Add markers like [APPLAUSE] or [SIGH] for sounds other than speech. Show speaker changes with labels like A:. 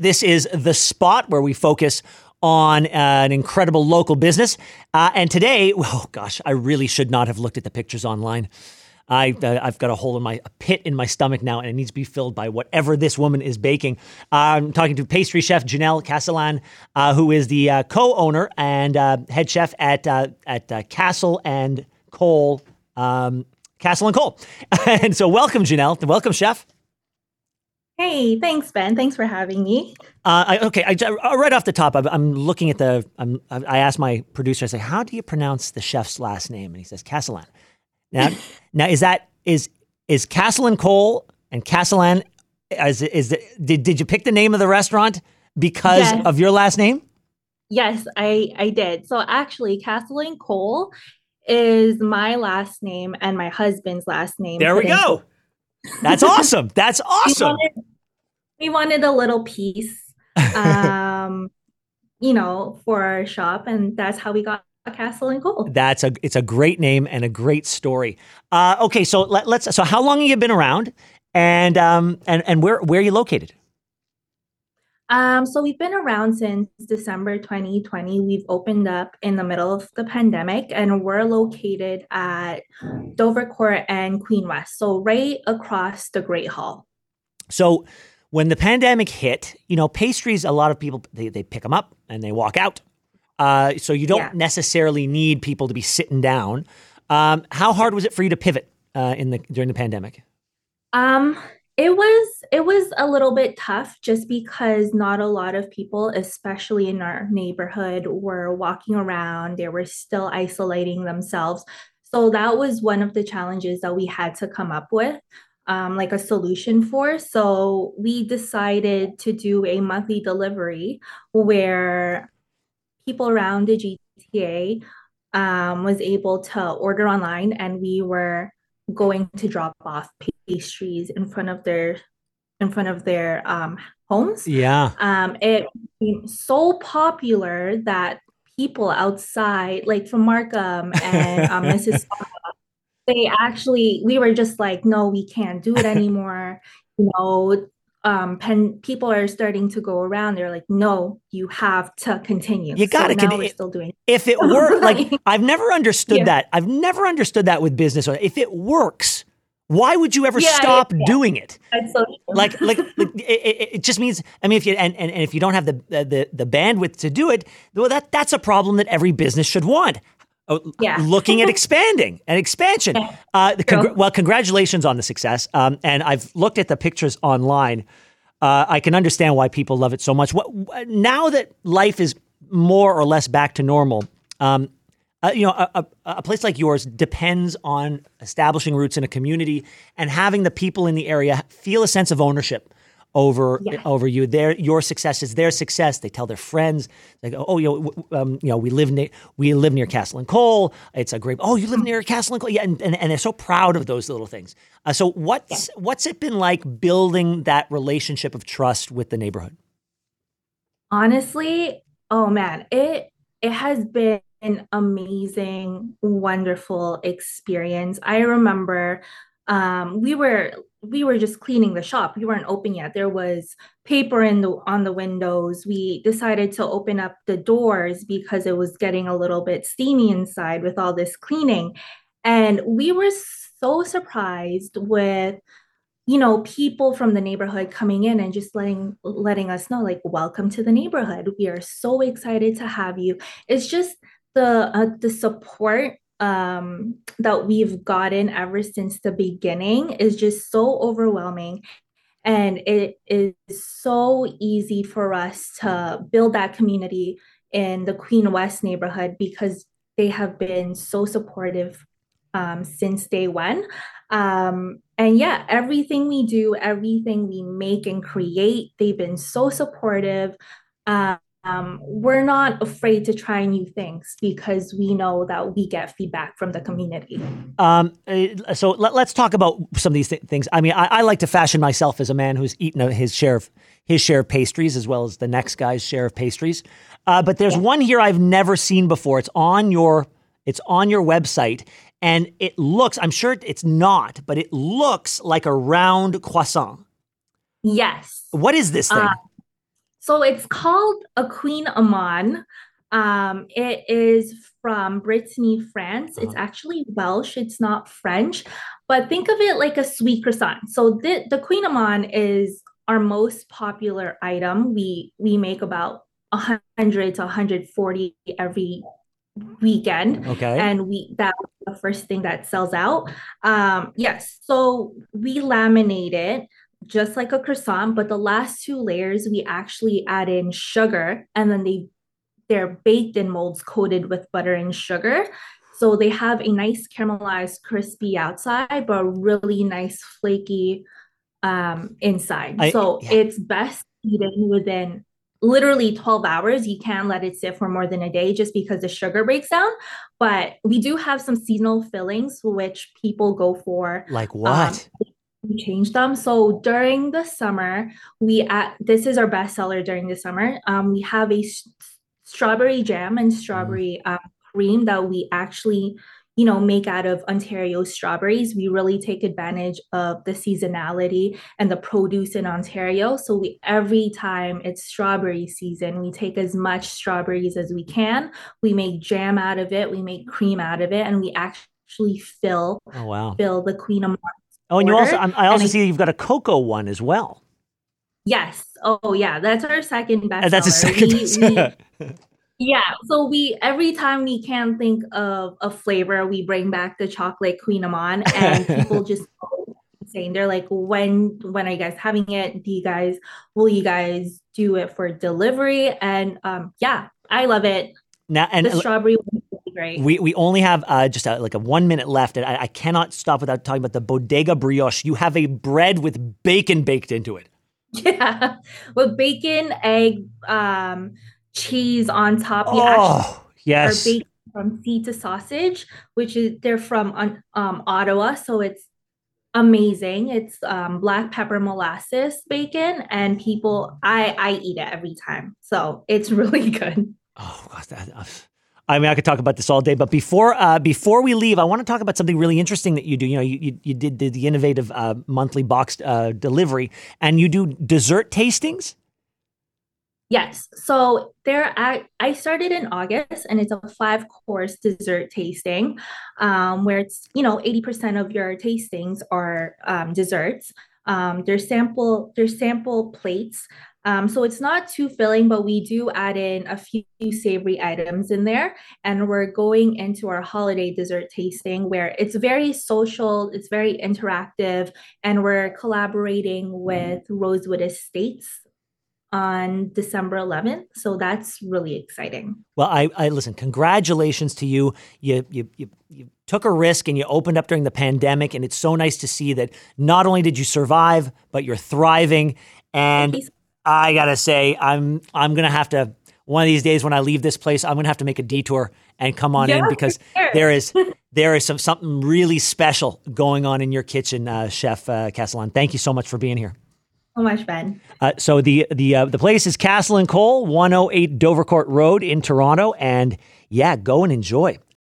A: This is the spot where we focus on uh, an incredible local business. Uh, and today, [LAUGHS] oh gosh, I really should not have looked at the pictures online. I, uh, I've got a hole in my pit in my stomach now, and it needs to be filled by whatever this woman is baking. I'm talking to pastry chef Junelle Casalan, uh, who is the uh, co-owner and uh, head chef at at Castle and Coal, um, Castle and Coal. [LAUGHS] and so, welcome, Junelle. Welcome, chef.
B: Hey, thanks, Ben. Thanks for having me.
A: Uh, I, okay, I, uh, right off the top, I, am looking at the. I'm, I asked my producer, I say, "How do you pronounce the chef's last name?" And he says, "Casalan." Now, [LAUGHS] now is that is is Castellan Cole and Casalan? Is is the, did did you pick the name of the restaurant because yes. of your last name?
B: Yes, I I did. So actually, Castellan Cole is my last name and my husband's last name.
A: There we go. That's [LAUGHS] awesome. That's awesome
B: we wanted a little piece, [LAUGHS] um, you know, for our shop, and that's how we got Castle and Coal.
A: That's a it's a great name and a great story. Uh, okay, so let, us so how long have you been around, and um and and where where are you located?
B: Um, so we've been around since December 2020. We've opened up in the middle of the pandemic, and we're located at Dovercourt and Queen West, so right across the Great Hall.
A: So when the pandemic hit, you know, pastries, a lot of people, they, they pick them up and they walk out. Uh, so you don't yeah. necessarily need people to be sitting down. Um, how hard was it for you to pivot uh, in the during the pandemic?
B: Um, it was it was a little bit tough just because not a lot of people, especially in our neighborhood, were walking around. They were still isolating themselves. So that was one of the challenges that we had to come up with um, like a solution for. So we decided to do a monthly delivery where people around the GTA um, was able to order online, and we were going to drop off pastries in front of their in front of their um, homes.
A: Yeah.
B: Um, it became so popular that people outside, like from Markham and um, [LAUGHS] Mrs they actually we were just like no we can't do it anymore [LAUGHS] you know um pen people are starting to go around they're like no you have to continue
A: you gotta
B: so we're still doing
A: if it [LAUGHS] were like i've never understood yeah. that i've never understood that with business if it works why would you ever yeah, stop yeah. doing it? So like, like, [LAUGHS] like it, it, just means. I mean, if you and, and, and if you don't have the, the the bandwidth to do it, well, that that's a problem that every business should want. Oh, yeah. [LAUGHS] looking at expanding and expansion. Uh, congr- well, congratulations on the success. Um, and I've looked at the pictures online. Uh, I can understand why people love it so much. What, now that life is more or less back to normal, um, uh, you know, a, a, a, place like yours depends on establishing roots in a community and having the people in the area feel a sense of ownership over yeah. over you. Their your success is their success. They tell their friends, like, "Oh, you know, um, you know, we live near we live near Castle and Coal. It's a great. Oh, you live near Castle and Coal. Yeah, and, and, and they're so proud of those little things. Uh, so what's yeah. what's it been like building that relationship of trust with the neighborhood?
B: Honestly, oh man, it it has been an amazing, wonderful experience. I remember um, we were we were just cleaning the shop. We weren't open yet. There was paper in the on the windows. We decided to open up the doors because it was getting a little bit steamy inside with all this cleaning. And we were so surprised with you know people from the neighborhood coming in and just letting letting us know like welcome to the neighborhood we are so excited to have you it's just the uh, the support um, that we've gotten ever since the beginning is just so overwhelming. And it is so easy for us to build that community in the Queen West neighborhood because they have been so supportive um, since day one. Um, and yeah, everything we do, everything we make and create, they've been so supportive. Um, um, we're not afraid to try new things because we know that we get feedback from the community. Um,
A: uh, so let, us talk about some of these th- things. I mean, I, I, like to fashion myself as a man who's eaten his share of his share of pastries as well as the next guy's share of pastries. Uh, but there's yeah. one here I've never seen before. It's on your it's on your website, and it looks. I'm sure it's not, but it looks like a round croissant.
B: Yes.
A: What is this thing? Uh,
B: So it's called a Kouign-Amann. Um, it is from Brittany, France. It's uh-huh. actually Welsh. It's not French, but think of it like a sweet croissant. So the, the Kouign-Amann is our most popular item. We we make about 100 to 140 every weekend.
A: Okay.
B: And we that was the first thing that sells out. Um, yes. So we laminate it just like a croissant, but the last two layers we actually add in sugar and then they they're baked in molds coated with butter and sugar. So they have a nice caramelized crispy outside, but really nice flaky um, inside. I, so yeah. it's best eaten within literally 12 hours. You can let it sit for more than a day just because the sugar breaks down. But we do have some seasonal fillings, which people go for.
A: Like what?
B: Um, we change them. So during the summer, we at this is our best seller during the summer. Um, we have a strawberry jam and strawberry mm. uh, cream that we actually you know make out of ontario strawberries we really take advantage of the seasonality and the produce in ontario so we every time it's strawberry season we take as much strawberries as we can we make jam out of it we make cream out of it and we actually fill
A: oh wow
B: fill the queen of
A: oh and you also i also see you've got a cocoa one as well
B: yes oh yeah that's our second best
A: that's a second
B: we, we, [LAUGHS] Yeah, so we every time we can think of a flavor, we bring back the chocolate Kouign-Amann, and [LAUGHS] people just saying they're like, when when are you guys having it? Do you guys will you guys do it for delivery? And um, yeah, I love it.
A: Now and
B: the strawberry great.
A: We we only have uh, just a, like a one minute left, and I, I cannot stop without talking about the bodega brioche. You have a bread with bacon baked into it. [LAUGHS]
B: Yeah, with bacon, egg, um, cheese on top.
A: oh, yes.
B: Are baked from seed to sausage, which is they're from um, Ottawa, so it's amazing. It's um, black pepper molasses bacon, and people, I I eat it every time, so it's [LAUGHS] really good.
A: Oh, gosh, that, uh, I mean, I could talk about this all day, but before uh, before we leave, I want to talk about something really interesting that you do. You know, you you, did the, the innovative uh, monthly boxed uh, delivery, and you do dessert tastings.
B: Yes. So there, I, I started in August and it's a five course dessert tasting um, where it's, you know, 80% of your tastings are um, desserts. Um, there's sample, there's sample plates. Um, so it's not too filling, but we do add in a few savory items in there. And we're going into our holiday dessert tasting where it's very social, it's very interactive, and we're collaborating with Rosewood Estates on December 11th. So that's really exciting.
A: Well, I, I listen, congratulations to you. You, you, you, you took a risk and you opened up during the pandemic. And it's so nice to see that not only did you survive, but you're thriving. And I got to say, I'm, I'm to have to, one of these days when I leave this place, I'm to have to make a detour and come on yeah, in because sure. there is, [LAUGHS] there is some, something really special going on in your kitchen, uh, Chef uh, Casalan. Thank you so much for being here
B: so much, Ben.
A: Uh, so the the uh, the place is Castle and Coal, 108 Dovercourt Road in Toronto, and yeah, go and enjoy.